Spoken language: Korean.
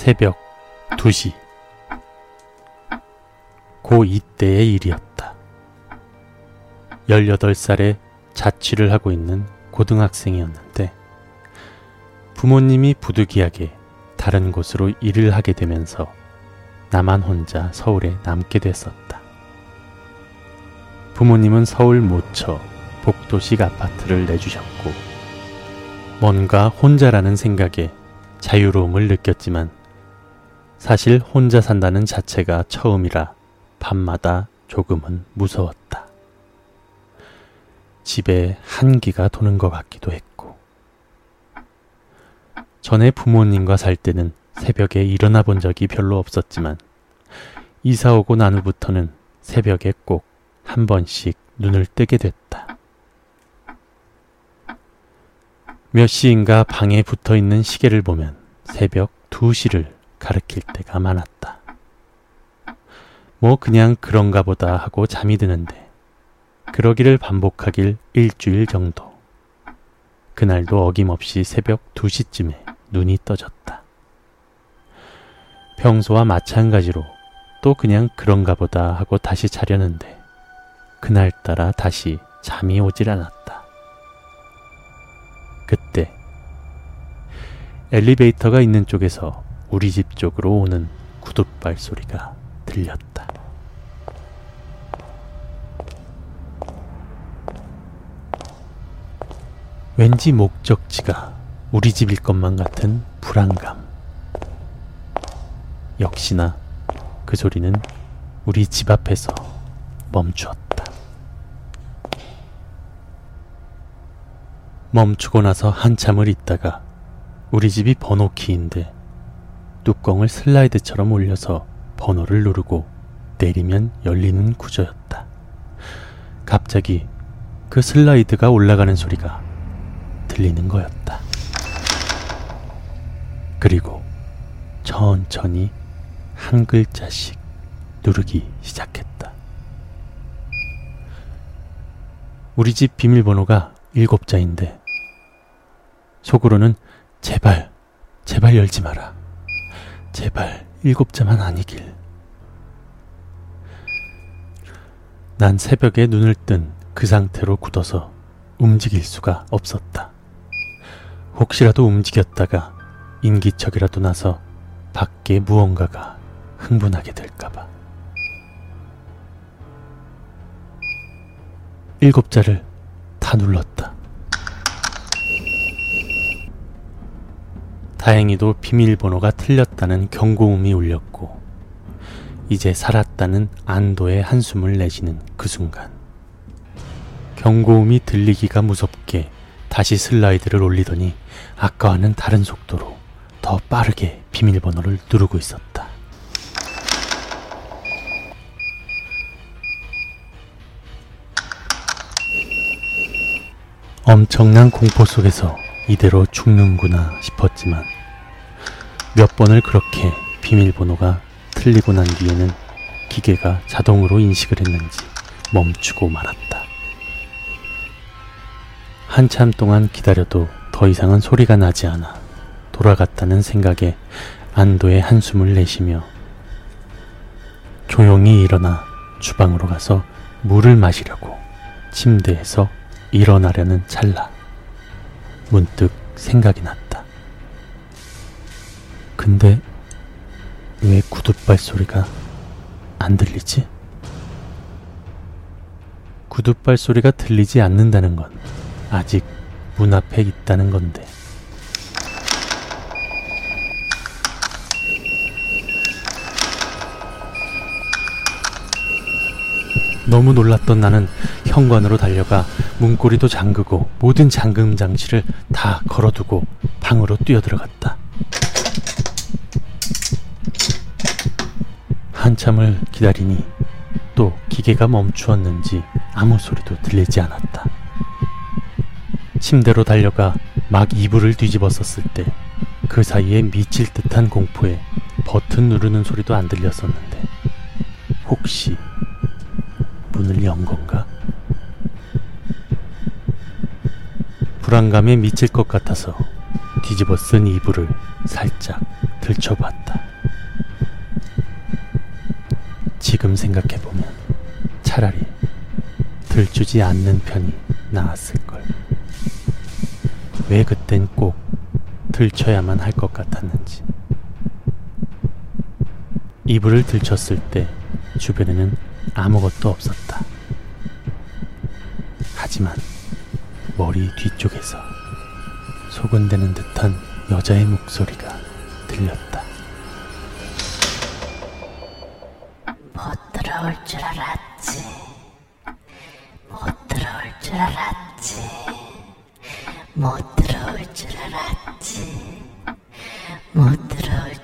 새벽 2시. 고 이때의 일이었다. 18살에 자취를 하고 있는 고등학생이었는데 부모님이 부득이하게 다른 곳으로 일을 하게 되면서 나만 혼자 서울에 남게 됐었다. 부모님은 서울 모처 복도식 아파트를 내주셨고 뭔가 혼자라는 생각에 자유로움을 느꼈지만 사실 혼자 산다는 자체가 처음이라 밤마다 조금은 무서웠다. 집에 한기가 도는 것 같기도 했고 전에 부모님과 살 때는 새벽에 일어나 본 적이 별로 없었지만 이사 오고 난 후부터는 새벽에 꼭 한 번씩 눈을 뜨게 됐다. 몇 시인가 방에 붙어 있는 시계를 보면 새벽 2시를 가리킬 때가 많았다. 뭐 그냥 그런가 보다 하고 잠이 드는데 그러기를 반복하길 일주일 정도. 그날도 어김없이 새벽 2시쯤에 눈이 떠졌다. 평소와 마찬가지로 또 그냥 그런가 보다 하고 다시 자려는데 그날따라 다시 잠이 오질 않았다. 그때 엘리베이터가 있는 쪽에서 우리 집 쪽으로 오는 구둣발 소리가 들렸다. 왠지 목적지가 우리 집일 것만 같은 불안감. 역시나 그 소리는 우리 집 앞에서 멈추었다. 멈추고 나서 한참을 있다가 우리 집이 번호키인데 뚜껑을 슬라이드처럼 올려서 번호를 누르고 내리면 열리는 구조였다. 갑자기 그 슬라이드가 올라가는 소리가 들리는 거였다. 그리고 천천히 한 글자씩 누르기 시작했다. 우리 집 비밀번호가 일곱 자인데 속으로는 제발, 제발 열지 마라. 제발 일곱 자만 아니길. 난 새벽에 눈을 뜬 그 상태로 굳어서 움직일 수가 없었다. 혹시라도 움직였다가 인기척이라도 나서 밖에 무언가가 흥분하게 될까봐. 일곱 자를 다 눌렀다. 다행히도 비밀번호가 틀렸다 는 경고음이 울렸고, 이제 살았다는 안도의 한숨을 내쉬는 그 순간, 경고음이 들리기가 무섭게 다시 슬라이드를 올리더니 아까와는 다른 속도로 더 빠르게 비밀번호를 누르고 있었다. 엄청난 공포 속에서 이대로 죽는구나 싶었지만 몇 번을 그렇게 비밀번호가 틀리고 난 뒤에는 기계가 자동으로 인식을 했는지 멈추고 말았다. 한참 동안 기다려도 더 이상은 소리가 나지 않아 돌아갔다는 생각에 안도의 한숨을 내쉬며 조용히 일어나 주방으로 가서 물을 마시려고 침대에서 일어나려는 찰나 문득 생각이 났다. 근데 왜 구둣발 소리가 안 들리지? 구둣발 소리가 들리지 않는다는 건 아직 문 앞에 있다는 건데. 너무 놀랐던 나는 현관으로 달려가 문고리도 잠그고 모든 잠금 장치를 다 걸어두고 방으로 뛰어들어갔다. 한참을 기다리니 또 기계가 멈추었는지 아무 소리도 들리지 않았다. 침대로 달려가 막 이불을 뒤집었었을 때 그 사이에 미칠 듯한 공포에 버튼 누르는 소리도 안 들렸었는데 혹시 문을 연 건가? 불안감에 미칠 것 같아서 뒤집어 쓴 이불을 살짝 들춰봤다. 지금 생각해보면 차라리 들추지 않는 편이 나았을걸. 왜 그땐 꼭 들쳐야만 할 것 같았는지. 이불을 들쳤을 때 주변에는 아무것도 없었다. 하지만 머리 뒤쪽에서 소근대는 듯한 여자의 목소리가 들렸다. 들어올 줄 알았지. 못 들어올 줄 알았지. 못 들어올 줄 알았지. 못 들어올